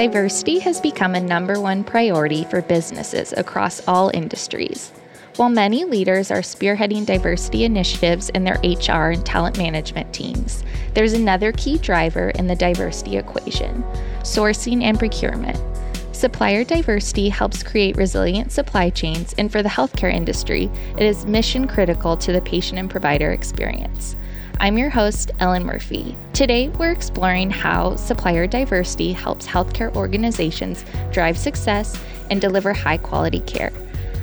Diversity has become a number one priority for businesses across all industries. While many leaders are spearheading diversity initiatives in their HR and talent management teams, there's another key driver in the diversity equation sourcing and procurement. Supplier diversity helps create resilient supply chains, and for the healthcare industry, it is mission critical to the patient and provider experience. I'm your host, Ellen Murphy. Today, we're exploring how supplier diversity helps healthcare organizations drive success and deliver high quality care.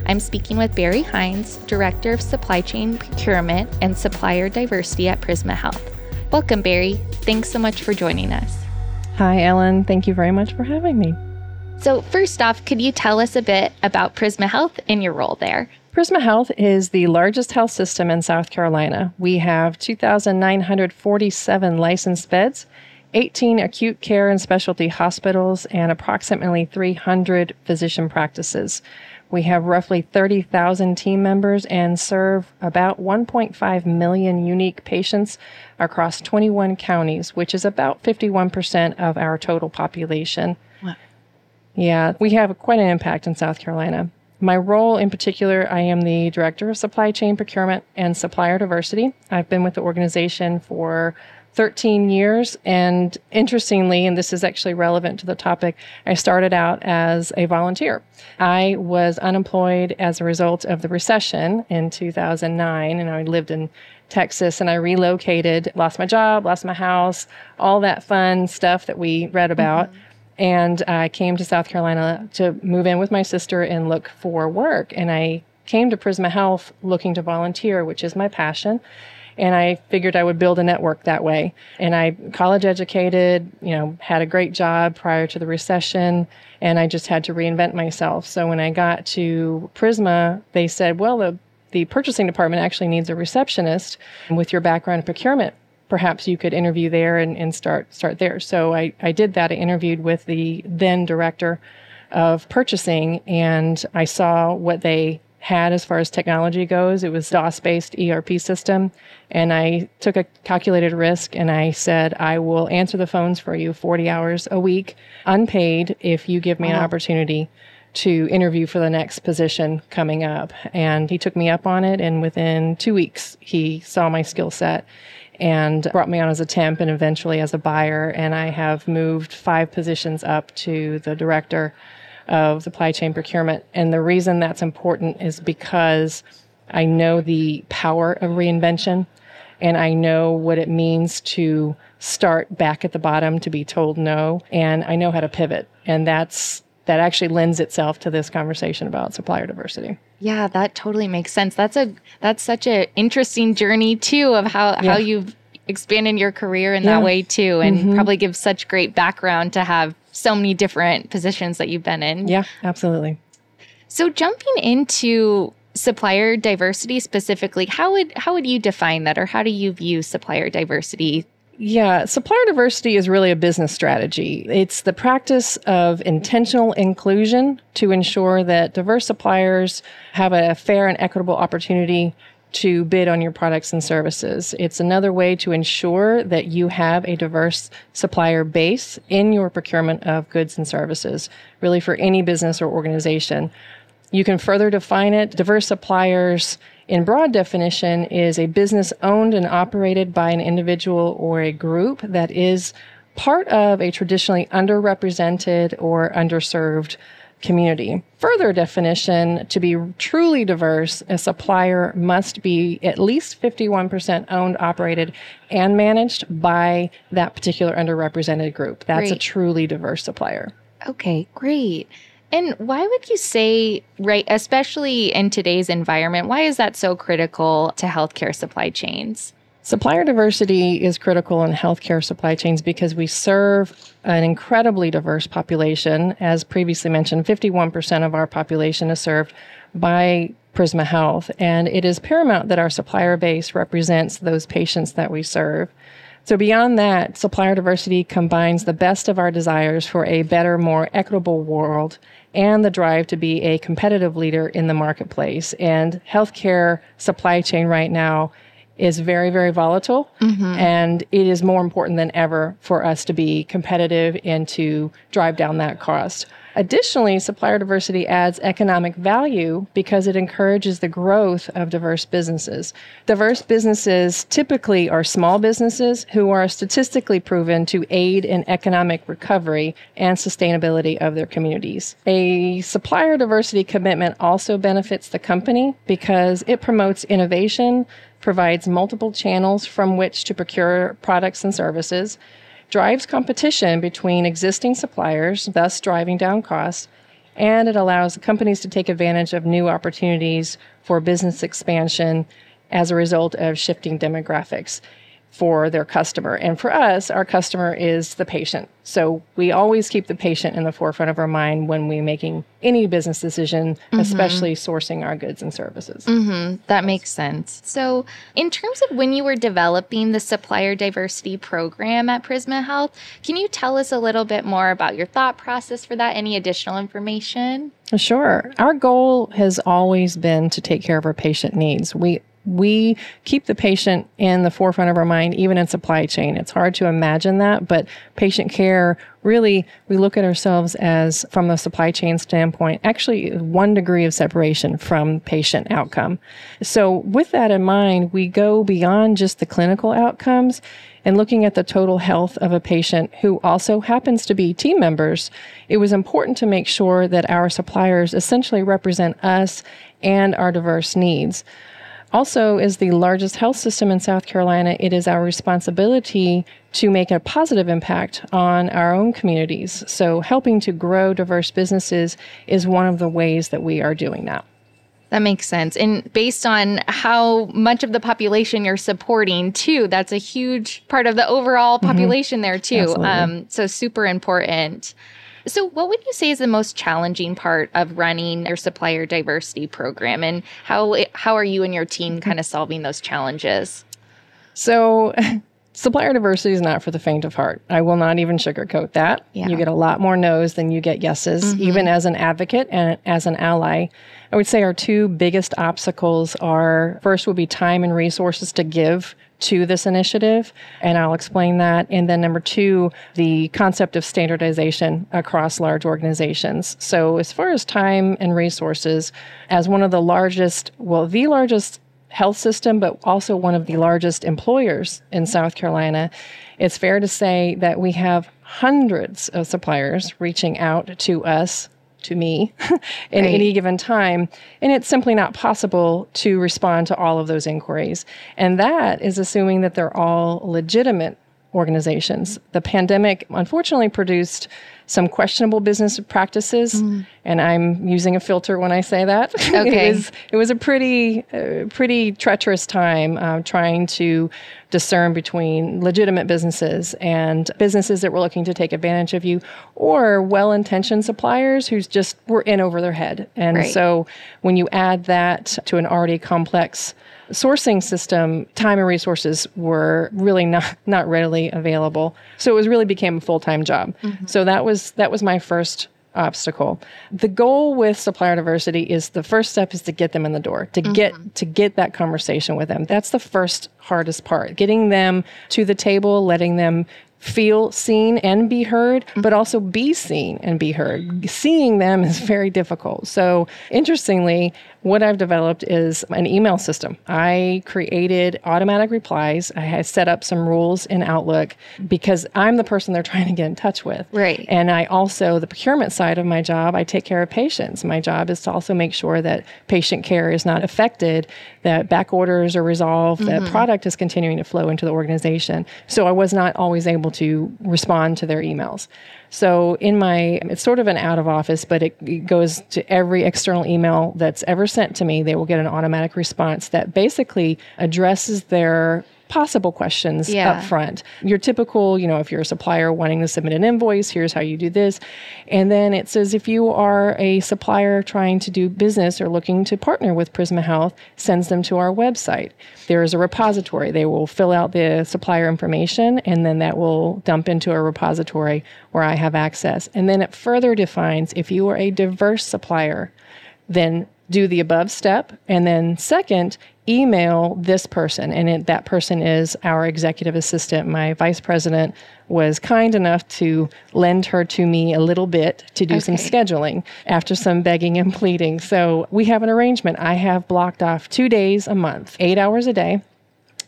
I'm speaking with Barry Hines, Director of Supply Chain Procurement and Supplier Diversity at Prisma Health. Welcome, Barry. Thanks so much for joining us. Hi, Ellen. Thank you very much for having me. So, first off, could you tell us a bit about Prisma Health and your role there? Prisma Health is the largest health system in South Carolina. We have 2,947 licensed beds, 18 acute care and specialty hospitals, and approximately 300 physician practices. We have roughly 30,000 team members and serve about 1.5 million unique patients across 21 counties, which is about 51% of our total population. Yeah, we have quite an impact in South Carolina. My role in particular, I am the Director of Supply Chain Procurement and Supplier Diversity. I've been with the organization for 13 years. And interestingly, and this is actually relevant to the topic, I started out as a volunteer. I was unemployed as a result of the recession in 2009, and I lived in Texas and I relocated, lost my job, lost my house, all that fun stuff that we read about. Mm-hmm. And I came to South Carolina to move in with my sister and look for work. And I came to Prisma Health looking to volunteer, which is my passion. And I figured I would build a network that way. And I college educated, you know, had a great job prior to the recession, and I just had to reinvent myself. So when I got to Prisma, they said, well, the the purchasing department actually needs a receptionist with your background in procurement perhaps you could interview there and, and start start there. So I, I did that. I interviewed with the then director of purchasing and I saw what they had as far as technology goes. It was DOS based ERP system. And I took a calculated risk and I said, I will answer the phones for you 40 hours a week, unpaid, if you give me wow. an opportunity to interview for the next position coming up. And he took me up on it. And within two weeks, he saw my skill set and brought me on as a temp and eventually as a buyer. And I have moved five positions up to the director of supply chain procurement. And the reason that's important is because I know the power of reinvention and I know what it means to start back at the bottom to be told no. And I know how to pivot. And that's that actually lends itself to this conversation about supplier diversity. Yeah, that totally makes sense. That's a that's such an interesting journey too of how yeah. how you've expanded your career in yeah. that way too and mm-hmm. probably gives such great background to have so many different positions that you've been in. Yeah, absolutely. So jumping into supplier diversity specifically, how would how would you define that or how do you view supplier diversity yeah, supplier diversity is really a business strategy. It's the practice of intentional inclusion to ensure that diverse suppliers have a fair and equitable opportunity to bid on your products and services. It's another way to ensure that you have a diverse supplier base in your procurement of goods and services, really for any business or organization. You can further define it. Diverse suppliers in broad definition is a business owned and operated by an individual or a group that is part of a traditionally underrepresented or underserved community. Further definition to be truly diverse, a supplier must be at least 51% owned, operated, and managed by that particular underrepresented group. That's great. a truly diverse supplier. Okay, great. And why would you say, right, especially in today's environment, why is that so critical to healthcare supply chains? Supplier diversity is critical in healthcare supply chains because we serve an incredibly diverse population. As previously mentioned, 51% of our population is served by Prisma Health, and it is paramount that our supplier base represents those patients that we serve. So, beyond that, supplier diversity combines the best of our desires for a better, more equitable world and the drive to be a competitive leader in the marketplace. And healthcare supply chain right now is very, very volatile. Mm-hmm. And it is more important than ever for us to be competitive and to drive down that cost. Additionally, supplier diversity adds economic value because it encourages the growth of diverse businesses. Diverse businesses typically are small businesses who are statistically proven to aid in economic recovery and sustainability of their communities. A supplier diversity commitment also benefits the company because it promotes innovation, provides multiple channels from which to procure products and services drives competition between existing suppliers, thus driving down costs, and it allows companies to take advantage of new opportunities for business expansion as a result of shifting demographics for their customer. And for us, our customer is the patient. So we always keep the patient in the forefront of our mind when we're making any business decision, mm-hmm. especially sourcing our goods and services. Mm-hmm. That makes sense. So, in terms of when you were developing the supplier diversity program at Prisma Health, can you tell us a little bit more about your thought process for that? Any additional information? Sure. Our goal has always been to take care of our patient needs. We we keep the patient in the forefront of our mind, even in supply chain. It's hard to imagine that, but patient care really, we look at ourselves as, from a supply chain standpoint, actually one degree of separation from patient outcome. So, with that in mind, we go beyond just the clinical outcomes and looking at the total health of a patient who also happens to be team members, it was important to make sure that our suppliers essentially represent us and our diverse needs. Also, as the largest health system in South Carolina, it is our responsibility to make a positive impact on our own communities. So, helping to grow diverse businesses is one of the ways that we are doing that. That makes sense. And based on how much of the population you're supporting, too, that's a huge part of the overall population there, too. Um, so, super important. So, what would you say is the most challenging part of running your supplier diversity program, and how how are you and your team mm-hmm. kind of solving those challenges? So, supplier diversity is not for the faint of heart. I will not even sugarcoat that. Yeah. You get a lot more no's than you get yeses, mm-hmm. even as an advocate and as an ally. I would say our two biggest obstacles are first would be time and resources to give to this initiative, and I'll explain that. And then number two, the concept of standardization across large organizations. So, as far as time and resources, as one of the largest, well, the largest health system, but also one of the largest employers in South Carolina, it's fair to say that we have hundreds of suppliers reaching out to us. To me in Right. any given time. And it's simply not possible to respond to all of those inquiries. And that is assuming that they're all legitimate organizations. The pandemic unfortunately produced some questionable business practices, and I'm using a filter when I say that. Okay. it was it was a pretty uh, pretty treacherous time uh, trying to discern between legitimate businesses and businesses that were looking to take advantage of you, or well-intentioned suppliers who just were in over their head. And Right. so when you add that to an already complex sourcing system, time and resources were really not not readily available. So it was really became a full time job. Mm-hmm. So that was that was my first obstacle. The goal with supplier diversity is the first step is to get them in the door, to get mm-hmm. to get that conversation with them. That's the first hardest part. Getting them to the table, letting them feel seen and be heard, but also be seen and be heard. Seeing them is very difficult. So, interestingly, what I've developed is an email system. I created automatic replies. I had set up some rules in Outlook because I'm the person they're trying to get in touch with. Right. And I also, the procurement side of my job, I take care of patients. My job is to also make sure that patient care is not affected, that back orders are resolved, that mm-hmm. product is continuing to flow into the organization. So I was not always able to respond to their emails. So in my, it's sort of an out of office, but it, it goes to every external email that's ever sent to me. They will get an automatic response that basically addresses their possible questions Yeah. up front. Your typical, you know, if you're a supplier wanting to submit an invoice, here's how you do this. And then it says if you are a supplier trying to do business or looking to partner with Prisma Health, sends them to our website. There is a repository. They will fill out the supplier information and then that will dump into a repository where I have access. And then it further defines if you are a diverse supplier, then do the above step. And then, second, email this person. And it, that person is our executive assistant. My vice president was kind enough to lend her to me a little bit to do okay. some scheduling after some begging and pleading. So we have an arrangement. I have blocked off two days a month, eight hours a day.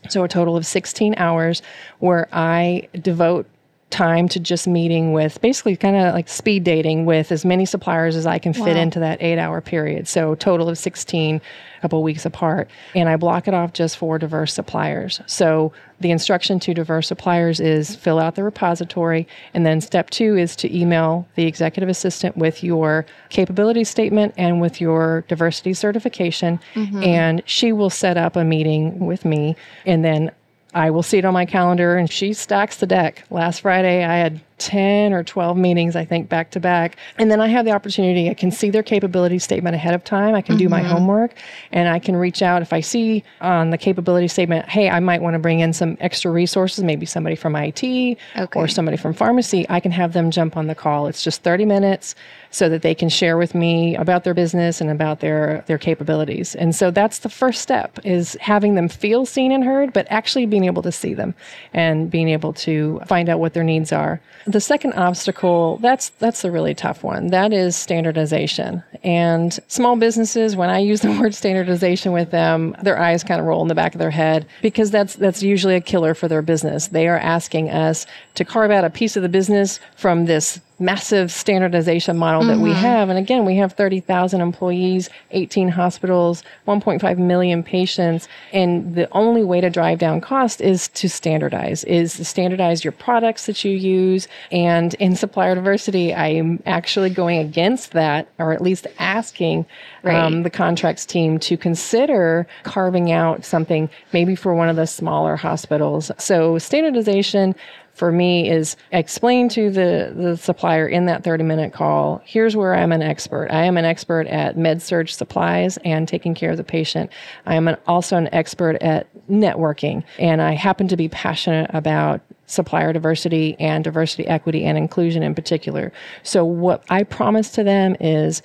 So a total of 16 hours where I devote time to just meeting with basically kind of like speed dating with as many suppliers as I can fit into that eight hour period. So, total of 16, a couple weeks apart. And I block it off just for diverse suppliers. So, the instruction to diverse suppliers is fill out the repository. And then step two is to email the executive assistant with your capability statement and with your diversity certification. Mm-hmm. And she will set up a meeting with me. And then I will see it on my calendar and she stacks the deck. Last Friday, I had 10 or 12 meetings, I think, back to back. And then I have the opportunity, I can see their capability statement ahead of time. I can mm-hmm. do my mm-hmm. homework and I can reach out if I see on the capability statement, hey, I might want to bring in some extra resources, maybe somebody from IT okay. or somebody from pharmacy. I can have them jump on the call. It's just 30 minutes so that they can share with me about their business and about their their capabilities. And so that's the first step is having them feel seen and heard, but actually being able to see them and being able to find out what their needs are. The second obstacle, that's that's a really tough one. That is standardization. And small businesses, when I use the word standardization with them, their eyes kind of roll in the back of their head because that's that's usually a killer for their business. They are asking us to carve out a piece of the business from this massive standardization model that mm-hmm. we have. And again, we have 30,000 employees, 18 hospitals, 1.5 million patients. And the only way to drive down cost is to standardize, is to standardize your products that you use. And in supplier diversity, I'm actually going against that, or at least asking right. um, the contracts team to consider carving out something maybe for one of the smaller hospitals. So standardization for me is explain to the, the supplier in that 30 minute call here's where I'm an expert. I am an expert at med surg supplies and taking care of the patient. I am an, also an expert at networking, and I happen to be passionate about supplier diversity and diversity, equity, and inclusion in particular. So, what I promise to them is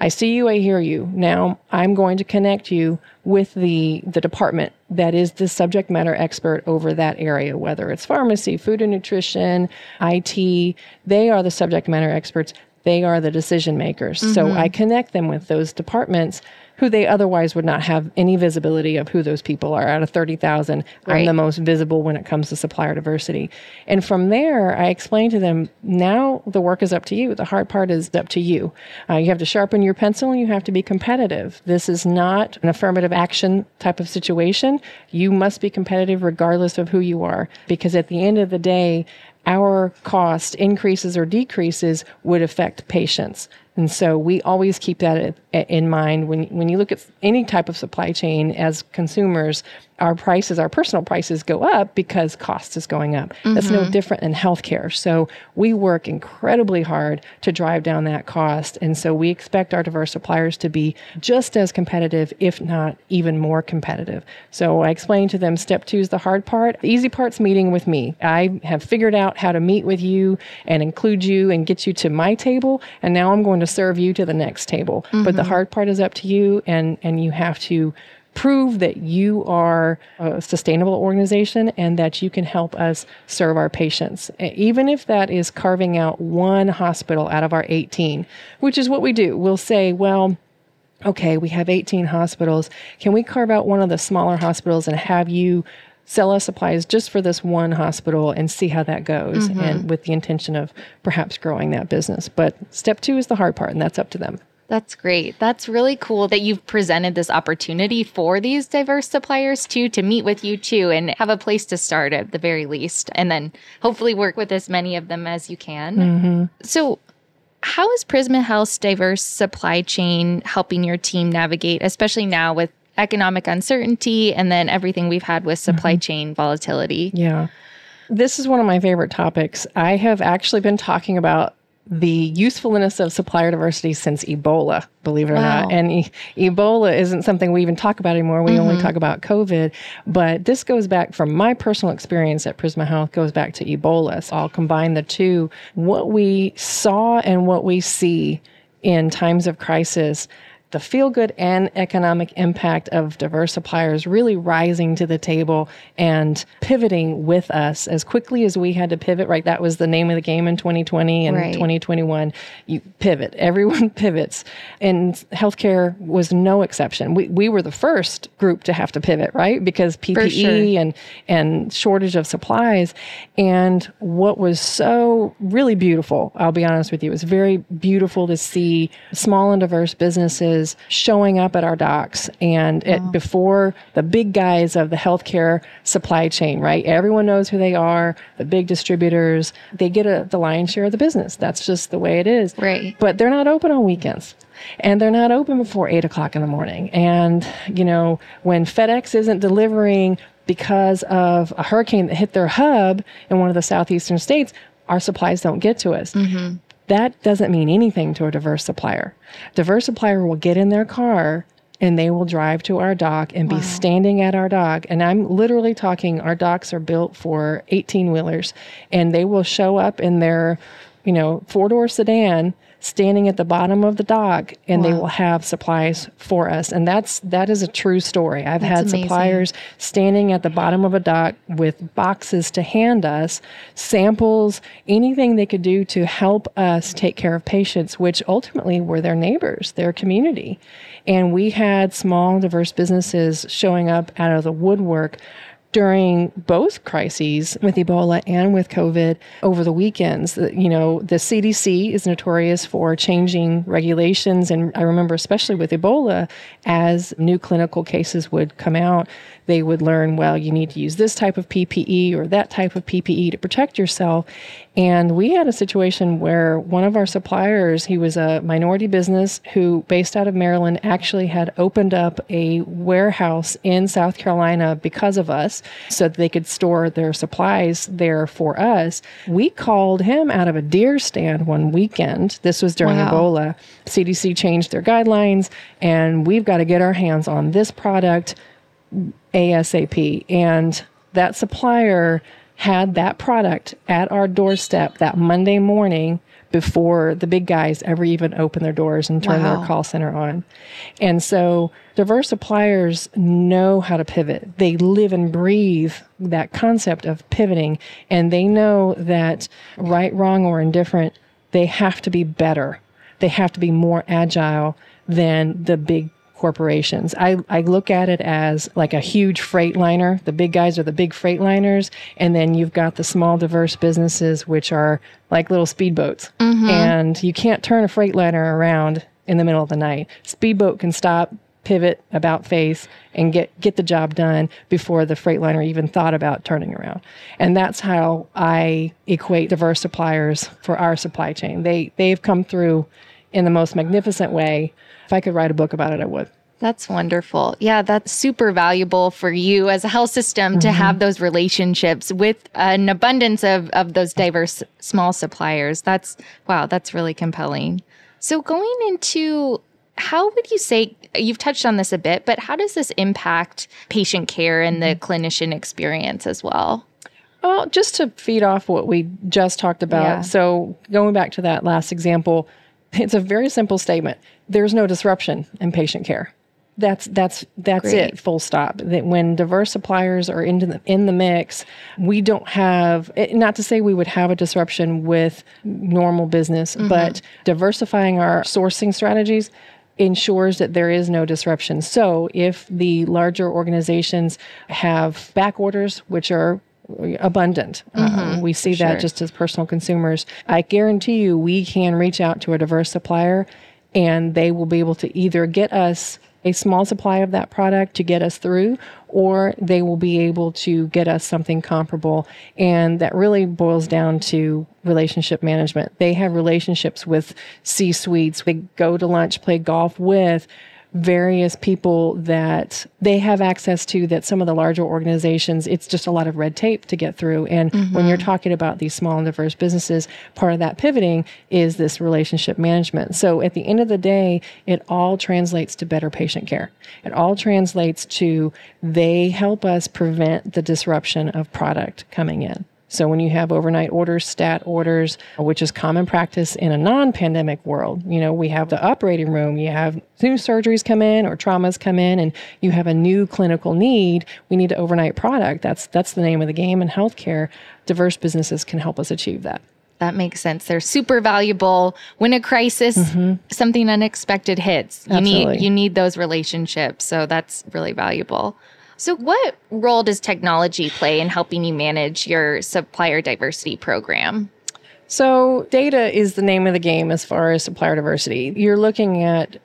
I see you, I hear you. Now I'm going to connect you with the, the department that is the subject matter expert over that area, whether it's pharmacy, food and nutrition, IT. They are the subject matter experts. They are the decision makers. Mm-hmm. So I connect them with those departments who they otherwise would not have any visibility of who those people are. Out of 30,000, right. I'm the most visible when it comes to supplier diversity. And from there, I explain to them now the work is up to you. The hard part is up to you. Uh, you have to sharpen your pencil and you have to be competitive. This is not an affirmative action type of situation. You must be competitive regardless of who you are, because at the end of the day, our cost increases or decreases would affect patients. And so we always keep that in mind when, when you look at any type of supply chain as consumers our prices, our personal prices go up because cost is going up. Mm-hmm. That's no mm-hmm. different in healthcare. So we work incredibly hard to drive down that cost. And so we expect our diverse suppliers to be just as competitive, if not even more competitive. So I explained to them step two is the hard part. The easy part's meeting with me. I have figured out how to meet with you and include you and get you to my table. And now I'm going to serve you to the next table. Mm-hmm. But the mm-hmm. hard part is up to you and, and you have to prove that you are a sustainable organization and that you can help us serve our patients. Even if that is carving out one hospital out of our 18, which is what we do. We'll say, well, okay, we have 18 hospitals. Can we carve out one of the smaller hospitals and have you sell us supplies just for this one hospital and see how that goes mm-hmm. and with the intention of perhaps growing that business. But step 2 is the hard part and that's up to them. That's great. That's really cool that you've presented this opportunity for these diverse suppliers too to meet with you too and have a place to start at the very least and then hopefully work with as many of them as you can. Mm-hmm. So how is Prisma Health's diverse supply chain helping your team navigate, especially now with economic uncertainty and then everything we've had with supply mm-hmm. chain volatility? Yeah. This is one of my favorite topics. I have actually been talking about the usefulness of supplier diversity since Ebola, believe it or wow. not. And e- Ebola isn't something we even talk about anymore. We mm-hmm. only talk about COVID. But this goes back from my personal experience at Prisma Health, goes back to Ebola. So I'll combine the two. What we saw and what we see in times of crisis the feel good and economic impact of diverse suppliers really rising to the table and pivoting with us as quickly as we had to pivot, right? That was the name of the game in 2020 and Right. 2021. You pivot, everyone pivots. And healthcare was no exception. We, we were the first group to have to pivot, right? Because PPE sure. and, and shortage of supplies. And what was so really beautiful, I'll be honest with you, it was very beautiful to see small and diverse businesses showing up at our docks and it, before the big guys of the healthcare supply chain, right? Everyone knows who they are, the big distributors, they get a, the lion's share of the business. That's just the way it is. Right. But they're not open on weekends. And they're not open before eight o'clock in the morning. And, you know, when FedEx isn't delivering because of a hurricane that hit their hub in one of the southeastern states, our supplies don't get to us. Mm-hmm. That doesn't mean anything to a diverse supplier. Diverse supplier will get in their car and they will drive to our dock and be standing at our dock. And I'm literally talking, our docks are built for 18 wheelers, and they will show up in their, you know, four door sedan standing at the bottom of the dock and they will have supplies for us. And that's that is a true story. I've had amazing. suppliers standing at the bottom of a dock with boxes to hand us samples anything they could do to help us take care of patients which ultimately were their neighbors their community. And we had small diverse businesses showing up out of the woodwork during both crises with Ebola and with COVID over the weekends. You know, the CDC is notorious for changing regulations. And I remember, especially with Ebola, as new clinical cases would come out, they would learn, well, you need to use this type of PPE or that type of PPE to protect yourself. And we had a situation where one of our suppliers, he was a minority business who, based out of Maryland, actually had opened up a warehouse in South Carolina because of us so that they could store their supplies there for us. We called him out of a deer stand one weekend. This was during Wow. Ebola. CDC changed their guidelines, and we've got to get our hands on this product ASAP. And that supplier had that product at our doorstep that Monday morning before the big guys ever even opened their doors and turned Wow. their call center on. And so diverse suppliers know how to pivot. They live and breathe that concept of pivoting and they know that right, wrong, or indifferent, they have to be better. They have to be more agile than the big corporations. I, I look at it as like a huge freight liner. The big guys are the big freight liners, and then you've got the small, diverse businesses, which are like little speedboats. Mm-hmm. And you can't turn a freight liner around in the middle of the night. Speedboat can stop, pivot about face, and get get the job done before the freight liner even thought about turning around. And that's how I equate diverse suppliers for our supply chain. They they've come through in the most magnificent way. If I could write a book about it, I would. That's wonderful. Yeah, that's super valuable for you as a health system to have mm-hmm. those relationships with an abundance of, of those diverse small suppliers. That's wow, that's really compelling. So, going into how would you say you've touched on this a bit, but how does this impact patient care and the mm-hmm. clinician experience as well? Well, just to feed off what we just talked about. Yeah. So, going back to that last example, it's a very simple statement. There's no disruption in patient care. That's that's that's Great. it. Full stop. That when diverse suppliers are into the, in the mix, we don't have. eh, Not to say we would have a disruption with normal business, but diversifying our sourcing strategies ensures that there is no disruption. So if the larger organizations have back orders, which are abundant. Uh, we see sure. that just as personal consumers. I guarantee you, we can reach out to a diverse supplier and they will be able to either get us a small supply of that product to get us through, or they will be able to get us something comparable. And that really boils down to relationship management. They have relationships with C suites, they go to lunch, play golf with various people that they have access to that some of the larger organizations it's just a lot of red tape to get through. And when you're mm-hmm. talking about these small and diverse businesses part of that pivoting is this relationship management. So at the end of the day it all translates to better patient care. It all translates to they help us prevent the disruption of product coming in So when you have overnight orders, stat orders, which is common practice in a non-pandemic world, you know, we have the operating room, you have new surgeries come in or traumas come in and you have a new clinical need, we need to overnight product. That's that's the name of the game in healthcare. Diverse businesses can help us achieve that. That makes sense. They're super valuable when a crisis, mm-hmm. something unexpected hits. You Absolutely. need you need those relationships. So that's really valuable. So, what role does technology play in helping you manage your supplier diversity program? So, data is the name of the game as far as supplier diversity. You're looking at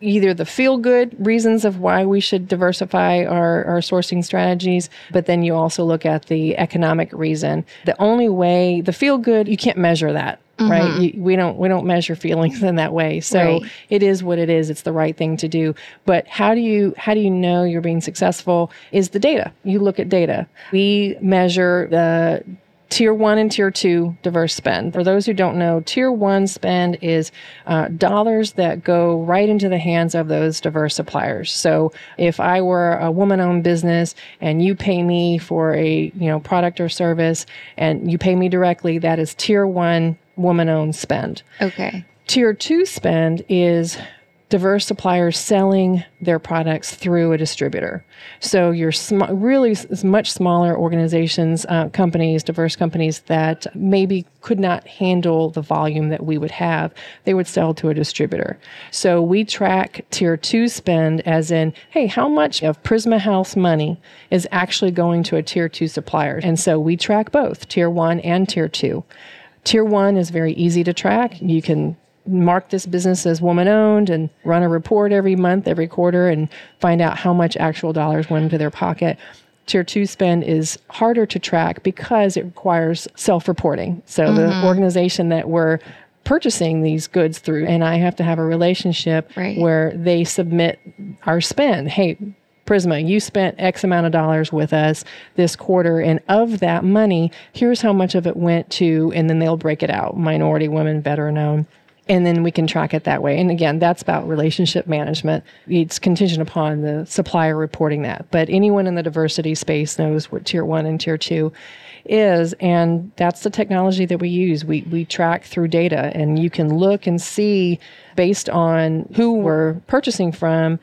either the feel good reasons of why we should diversify our, our sourcing strategies, but then you also look at the economic reason. The only way, the feel good, you can't measure that. Mm-hmm. right you, we don't we don't measure feelings in that way so right. it is what it is it's the right thing to do but how do you how do you know you're being successful is the data you look at data we measure the tier one and tier two diverse spend. For those who don't know, tier one spend is uh, dollars that go right into the hands of those diverse suppliers. So if I were a woman owned business and you pay me for a you know product or service and you pay me directly, that is tier one woman owned spend. Okay. Tier two spend is diverse suppliers selling their products through a distributor. So you're sm- really s- much smaller organizations, uh, companies, diverse companies that maybe could not handle the volume that we would have, they would sell to a distributor. So we track tier two spend as in, hey, how much of Prisma Health money is actually going to a tier two supplier? And so we track both tier one and tier two. Tier one is very easy to track. You can mark this business as woman owned and run a report every month, every quarter, and find out how much actual dollars went into their pocket. Tier two spend is harder to track because it requires self reporting. So mm-hmm. the organization that we're purchasing these goods through, and I have to have a relationship right. where they submit our spend. Hey, Prisma, you spent X amount of dollars with us this quarter, and of that money, here's how much of it went to, and then they'll break it out minority, women, better known. And then we can track it that way. And again, that's about relationship management. It's contingent upon the supplier reporting that. But anyone in the diversity space knows what tier one and tier two is. And that's the technology that we use. We, we track through data, and you can look and see based on who we're purchasing from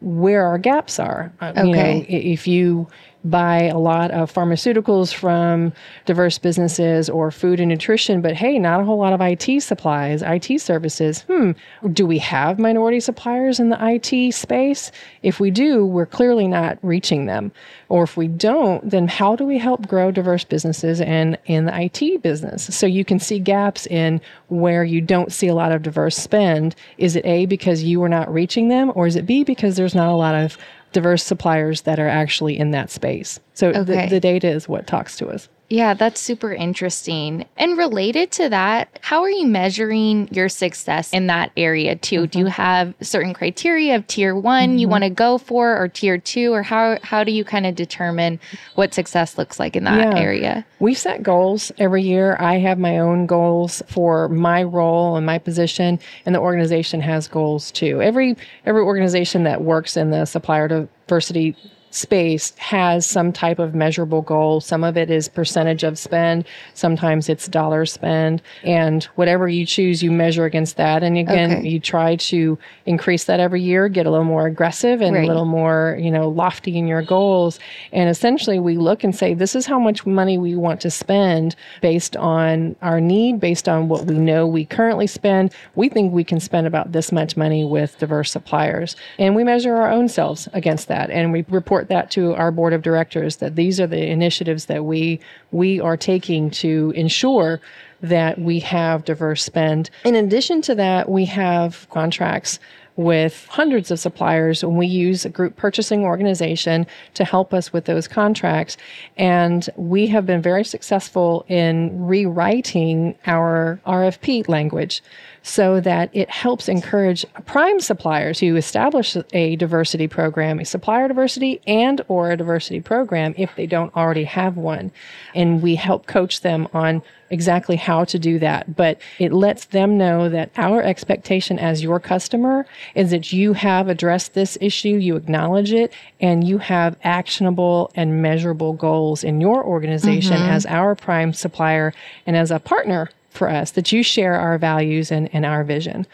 where our gaps are. Okay. Uh, you know, if you buy a lot of pharmaceuticals from diverse businesses or food and nutrition, but hey, not a whole lot of IT supplies, IT services. Hmm, do we have minority suppliers in the IT space? If we do, we're clearly not reaching them. Or if we don't, then how do we help grow diverse businesses and in the IT business? So you can see gaps in where you don't see a lot of diverse spend. Is it A, because you are not reaching them, or is it B, because there's not a lot of diverse suppliers that are actually in that space. So okay. the, the data is what talks to us. Yeah, that's super interesting. And related to that, how are you measuring your success in that area too? Mm-hmm. Do you mm-hmm. have certain criteria of tier one mm-hmm. you want to go for or tier two? Or how how do you kind of determine what success looks like in that yeah. area? We set goals every year. I have my own goals for my role and my position, and the organization has goals too. Every every organization that works in the supplier diversity space has some type of measurable goal. Some of it is percentage of spend, sometimes it's dollar spend, and whatever you choose, you measure against that. And again, okay. you try to increase that every year, get a little more aggressive and right. a little more, you know, lofty in your goals. And essentially, we look and say, this is how much money we want to spend based on our need, based on what we know we currently spend. We think we can spend about this much money with diverse suppliers. And we measure our own selves against that. And we report report that to our board of directors that these are the initiatives that we we are taking to ensure that we have diverse spend. In addition to that, we have contracts with hundreds of suppliers and we use a group purchasing organization to help us with those contracts and we have been very successful in rewriting our RFP language so that it helps encourage prime suppliers who establish a diversity program, a supplier diversity and or a diversity program if they don't already have one. And we help coach them on exactly how to do that. But it lets them know that our expectation as your customer is that you have addressed this issue, you acknowledge it, and you have actionable and measurable goals in your organization mm-hmm. as our prime supplier and as a partner for us, that you share our values and, and our vision.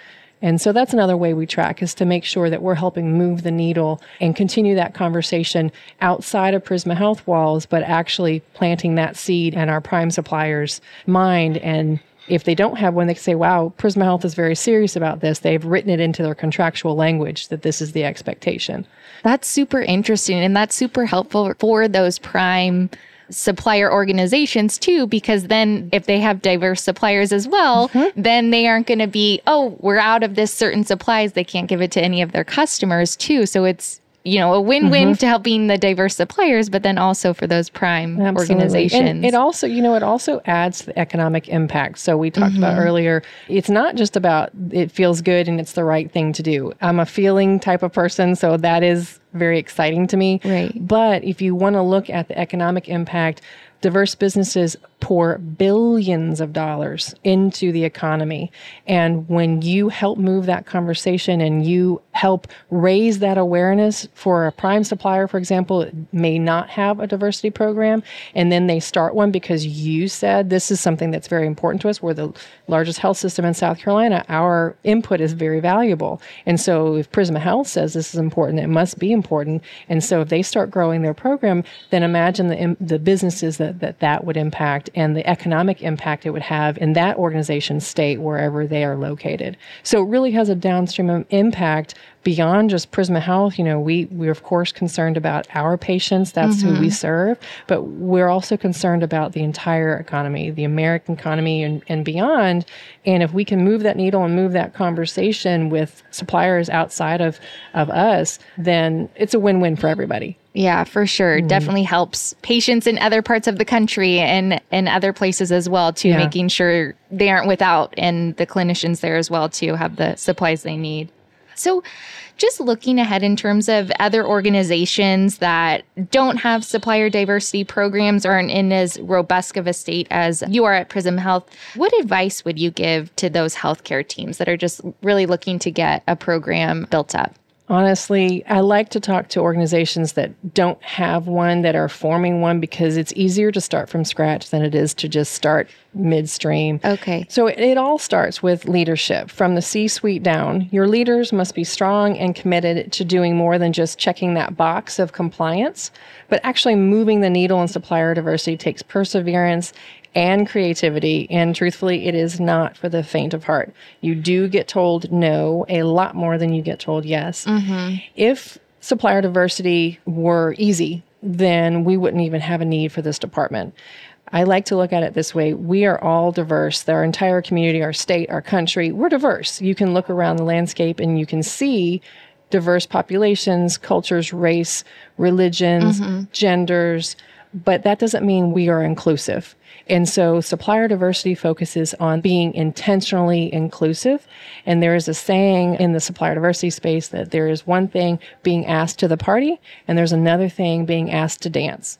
And so that's another way we track is to make sure that we're helping move the needle and continue that conversation outside of Prisma Health walls, but actually planting that seed in our prime suppliers' mind and if they don't have one, they say, wow, Prisma Health is very serious about this. They've written it into their contractual language that this is the expectation. That's super interesting. And that's super helpful for those prime supplier organizations too, because then if they have diverse suppliers as well, mm-hmm. then they aren't going to be, oh, we're out of this certain supplies. They can't give it to any of their customers too. So it's you know, a win-win mm-hmm. to helping the diverse suppliers, but then also for those prime Absolutely. organizations. And it also, you know, it also adds the economic impact. So we talked mm-hmm. about earlier, it's not just about it feels good and it's the right thing to do. I'm a feeling type of person, so that is very exciting to me. Right. But if you want to look at the economic impact, diverse businesses pour billions of dollars into the economy. And when you help move that conversation and you help raise that awareness for a prime supplier, for example, may not have a diversity program, and then they start one because you said this is something that's very important to us. We're the largest health system in South Carolina. Our input is very valuable. And so if Prisma Health says this is important, it must be important. And so if they start growing their program, then imagine the, the businesses that, that that would impact and the economic impact it would have in that organization's state wherever they are located. So it really has a downstream impact beyond just Prisma Health, you know, we we're of course concerned about our patients. That's mm-hmm. who we mm-hmm. serve, but we're also concerned about the entire economy, the American economy, and, and beyond. And if we can move that needle and move that conversation with suppliers outside of of us, then it's a win-win for everybody. Yeah, for sure. Mm-hmm. Definitely helps patients in other parts of the country and and other places as well too, yeah. making sure they aren't without and the clinicians there as well too have the supplies they need. So, just looking ahead in terms of other organizations that don't have supplier diversity programs or aren't in as robust of a state as you are at Prisma Health, what advice would you give to those healthcare teams that are just really looking to get a program built up? Honestly, I like to talk to organizations that don't have one, that are forming one, because it's easier to start from scratch than it is to just start midstream. Okay. So it, it all starts with leadership from the C suite down. Your leaders must be strong and committed to doing more than just checking that box of compliance, but actually moving the needle in supplier diversity takes perseverance and creativity. And truthfully, it is not for the faint of heart. You do get told no a lot more than you get told yes. Mm-hmm. If supplier diversity were easy, then we wouldn't even have a need for this department. I like to look at it this way. We are all diverse. Our entire community, our state, our country, we're diverse. You can look around the landscape and you can see diverse populations, cultures, race, religions, mm-hmm. genders, but that doesn't mean we are inclusive. And so supplier diversity focuses on being intentionally inclusive. And there is a saying in the supplier diversity space that there is one thing being asked to the party, and there's another thing being asked to dance.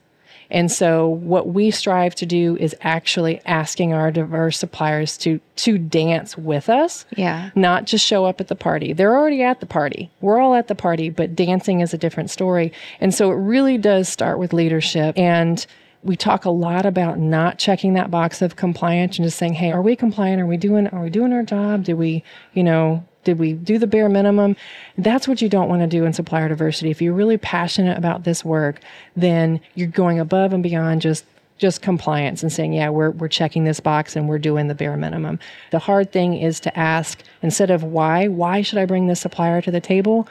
And so what we strive to do is actually asking our diverse suppliers to to dance with us. Yeah. Not just show up at the party. They're already at the party. We're all at the party, but dancing is a different story. And so it really does start with leadership and we talk a lot about not checking that box of compliance and just saying, "Hey, are we compliant? Are we doing are we doing our job? Did we, you know, did we do the bare minimum? That's what you don't want to do in supplier diversity. If you're really passionate about this work, then you're going above and beyond just just compliance and saying, yeah, we're, we're checking this box and we're doing the bare minimum. The hard thing is to ask instead of why, why should I bring this supplier to the table?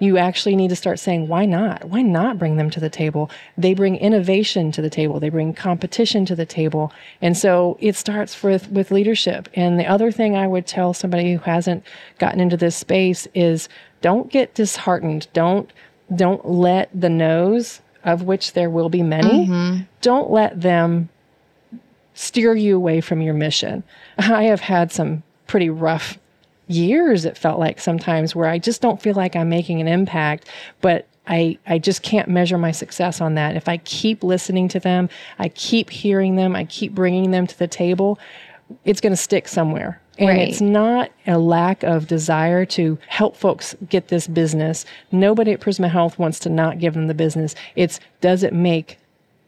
You actually need to start saying, why not? Why not bring them to the table? They bring innovation to the table. They bring competition to the table. And so it starts with, with leadership. And the other thing I would tell somebody who hasn't gotten into this space is don't get disheartened. Don't, don't let the no's, of which there will be many, mm-hmm. don't let them steer you away from your mission. I have had some pretty rough years it felt like sometimes where I just don't feel like I'm making an impact, but I, I just can't measure my success on that. If I keep listening to them, I keep hearing them, I keep bringing them to the table, it's going to stick somewhere. And Right. it's not a lack of desire to help folks get this business. Nobody at Prisma Health wants to not give them the business. It's does it make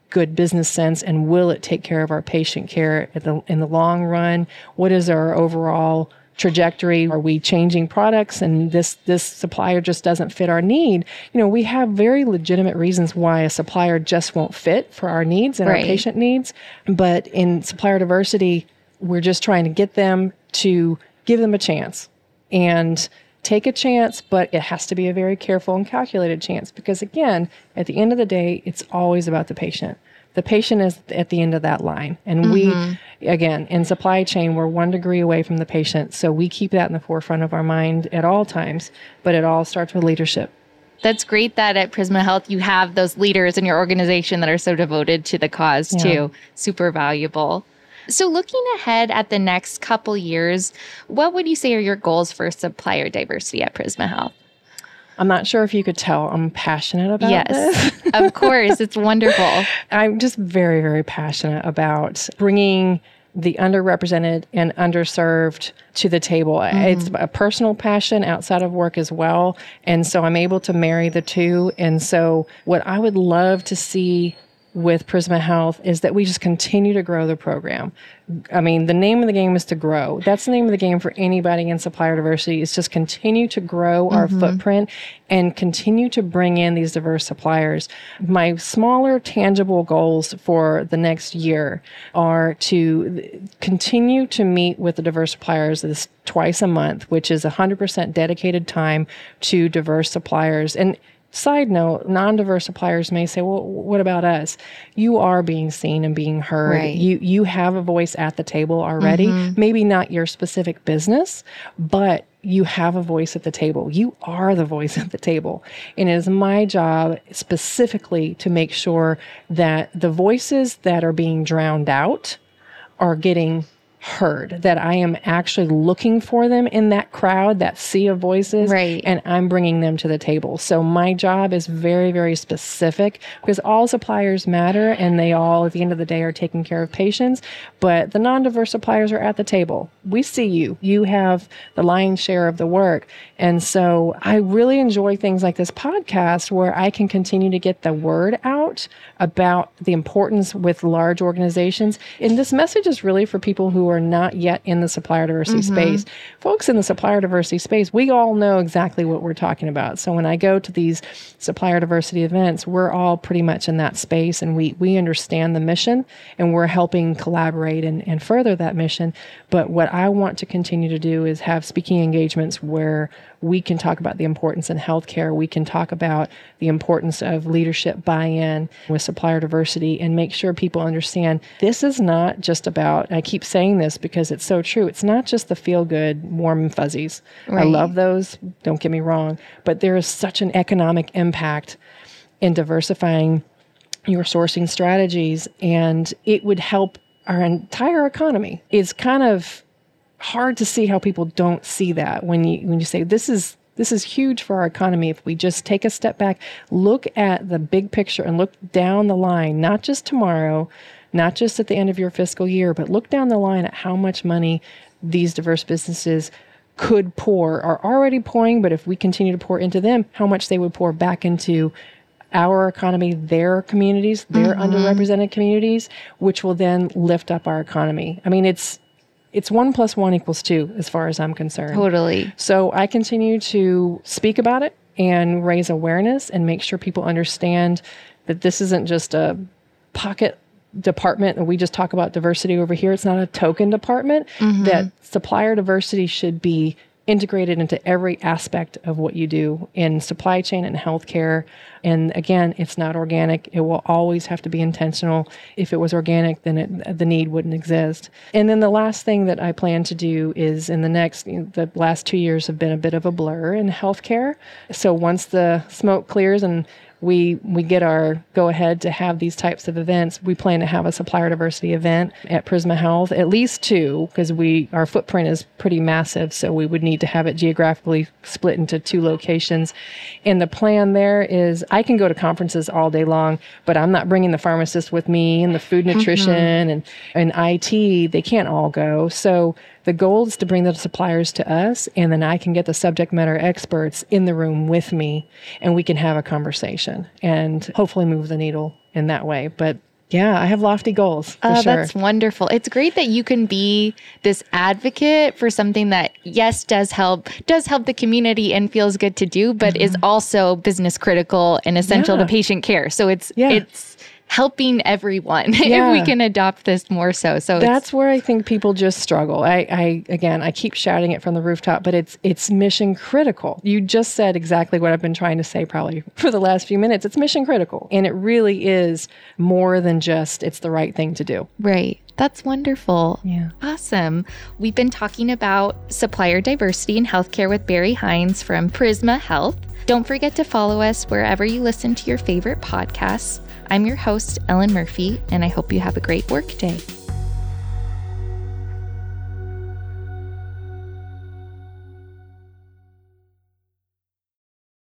good business sense and will it take care of our patient care at the, in the long run? What is our overall trajectory? Are we changing products and this this supplier just doesn't fit our need? You know, we have very legitimate reasons why a supplier just won't fit for our needs and Right. our patient needs. But in supplier diversity, we're just trying to get them to give them a chance and take a chance, but it has to be a very careful and calculated chance because, again, at the end of the day, it's always about the patient. The patient is at the end of that line. And we, mm-hmm. again, in supply chain, we're one degree away from the patient. So we keep that in the forefront of our mind at all times, but it all starts with leadership. That's great that at Prisma Health you have those leaders in your organization that are so devoted to the cause too. Super valuable. So looking ahead at the next couple years, what would you say are your goals for supplier diversity at Prisma Health? I'm not sure if you could tell I'm passionate about yes. this. of course, it's wonderful. I'm just very, very passionate about bringing the underrepresented and underserved to the table. Mm-hmm. It's a personal passion outside of work as well. And so I'm able to marry the two. And so, what I would love to see with Prisma Health is that we just continue to grow the program. I mean, the name of the game is to grow. That's the name of the game for anybody in supplier diversity is just continue to grow our mm-hmm. footprint and continue to bring in these diverse suppliers. My smaller tangible goals for the next year are to continue to meet with the diverse suppliers this twice a month, which is 100% dedicated time to diverse suppliers. And Side note, non diverse suppliers may say, well, what about us? You are being seen and being heard. Right. You, you have a voice at the table already. Mm-hmm. Maybe not your specific business, but you have a voice at the table. You are the voice at the table. And it is my job specifically to make sure that the voices that are being drowned out are getting heard, that I am actually looking for them in that crowd, that sea of voices, Right. and I'm bringing them to the table. So my job is very, very specific because all suppliers matter and they all, at the end of the day, are taking care of patients. But the non diverse suppliers are at the table. We see you, you have the lion's share of the work. And so I really enjoy things like this podcast where I can continue to get the word out about the importance with large organizations. And this message is really for people who are not yet in the supplier diversity mm-hmm. space. Folks in the supplier diversity space, we all know exactly what we're talking about. So when I go to these supplier diversity events, we're all pretty much in that space and we we understand the mission and we're helping collaborate and, and further that mission. But what I want to continue to do is have speaking engagements where we can talk about the importance in healthcare. We can talk about the importance of leadership buy in with supplier diversity and make sure people understand this is not just about, I keep saying this because it's so true. It's not just the feel good, warm and fuzzies. I love those, don't get me wrong, but there is such an economic impact in diversifying your sourcing strategies and it would help our entire economy. It's kind of hard to see how people don't see that when you when you say this is this is huge for our economy if we just take a step back look at the big picture and look down the line not just tomorrow not just at the end of your fiscal year but look down the line at how much money these diverse businesses could pour are already pouring but if we continue to pour into them how much they would pour back into our economy, their communities, their mm-hmm. underrepresented communities, which will then lift up our economy. I mean, it's it's one plus one equals two as far as I'm concerned. Totally. So I continue to speak about it and raise awareness and make sure people understand that this isn't just a pocket department and we just talk about diversity over here. It's not a token department. Mm-hmm. That supplier diversity should be integrated into every aspect of what you do in supply chain and healthcare. And again, it's not organic. It will always have to be intentional. If it was organic, then it, the need wouldn't exist. And then the last thing that I plan to do is in the next, you know, the last two years have been a bit of a blur in healthcare. So once the smoke clears and we we get our go ahead to have these types of events. We plan to have a supplier diversity event at Prisma Health, at least two, because we our footprint is pretty massive, so we would need to have it geographically split into two locations. And the plan there is I can go to conferences all day long, but I'm not bringing the pharmacist with me and the food mm-hmm. nutrition and and IT. They can't all go, so The goal is to bring the suppliers to us, and then I can get the subject matter experts in the room with me, and we can have a conversation and hopefully move the needle in that way. But yeah, I have lofty goals. Oh, sure. that's wonderful. It's great that you can be this advocate for something that yes does help does help the community and feels good to do, but is also business critical and essential Mm-hmm. Yeah. to patient care. So it's Yeah. it's helping everyone if we can adopt this more so. So That's where I think people just struggle. I, I again, I keep shouting it from the rooftop, but it's it's mission critical. You just said exactly what I've been trying to say probably for the last few minutes. It's mission critical, and it really is more than just it's the right thing to do. right. That's wonderful. Yeah. Awesome. We've been talking about supplier diversity in healthcare with Barry Hines from Prisma Health. Don't forget to follow us wherever you listen to your favorite podcasts. I'm your host, Ellen Murphy, and I hope you have a great work day.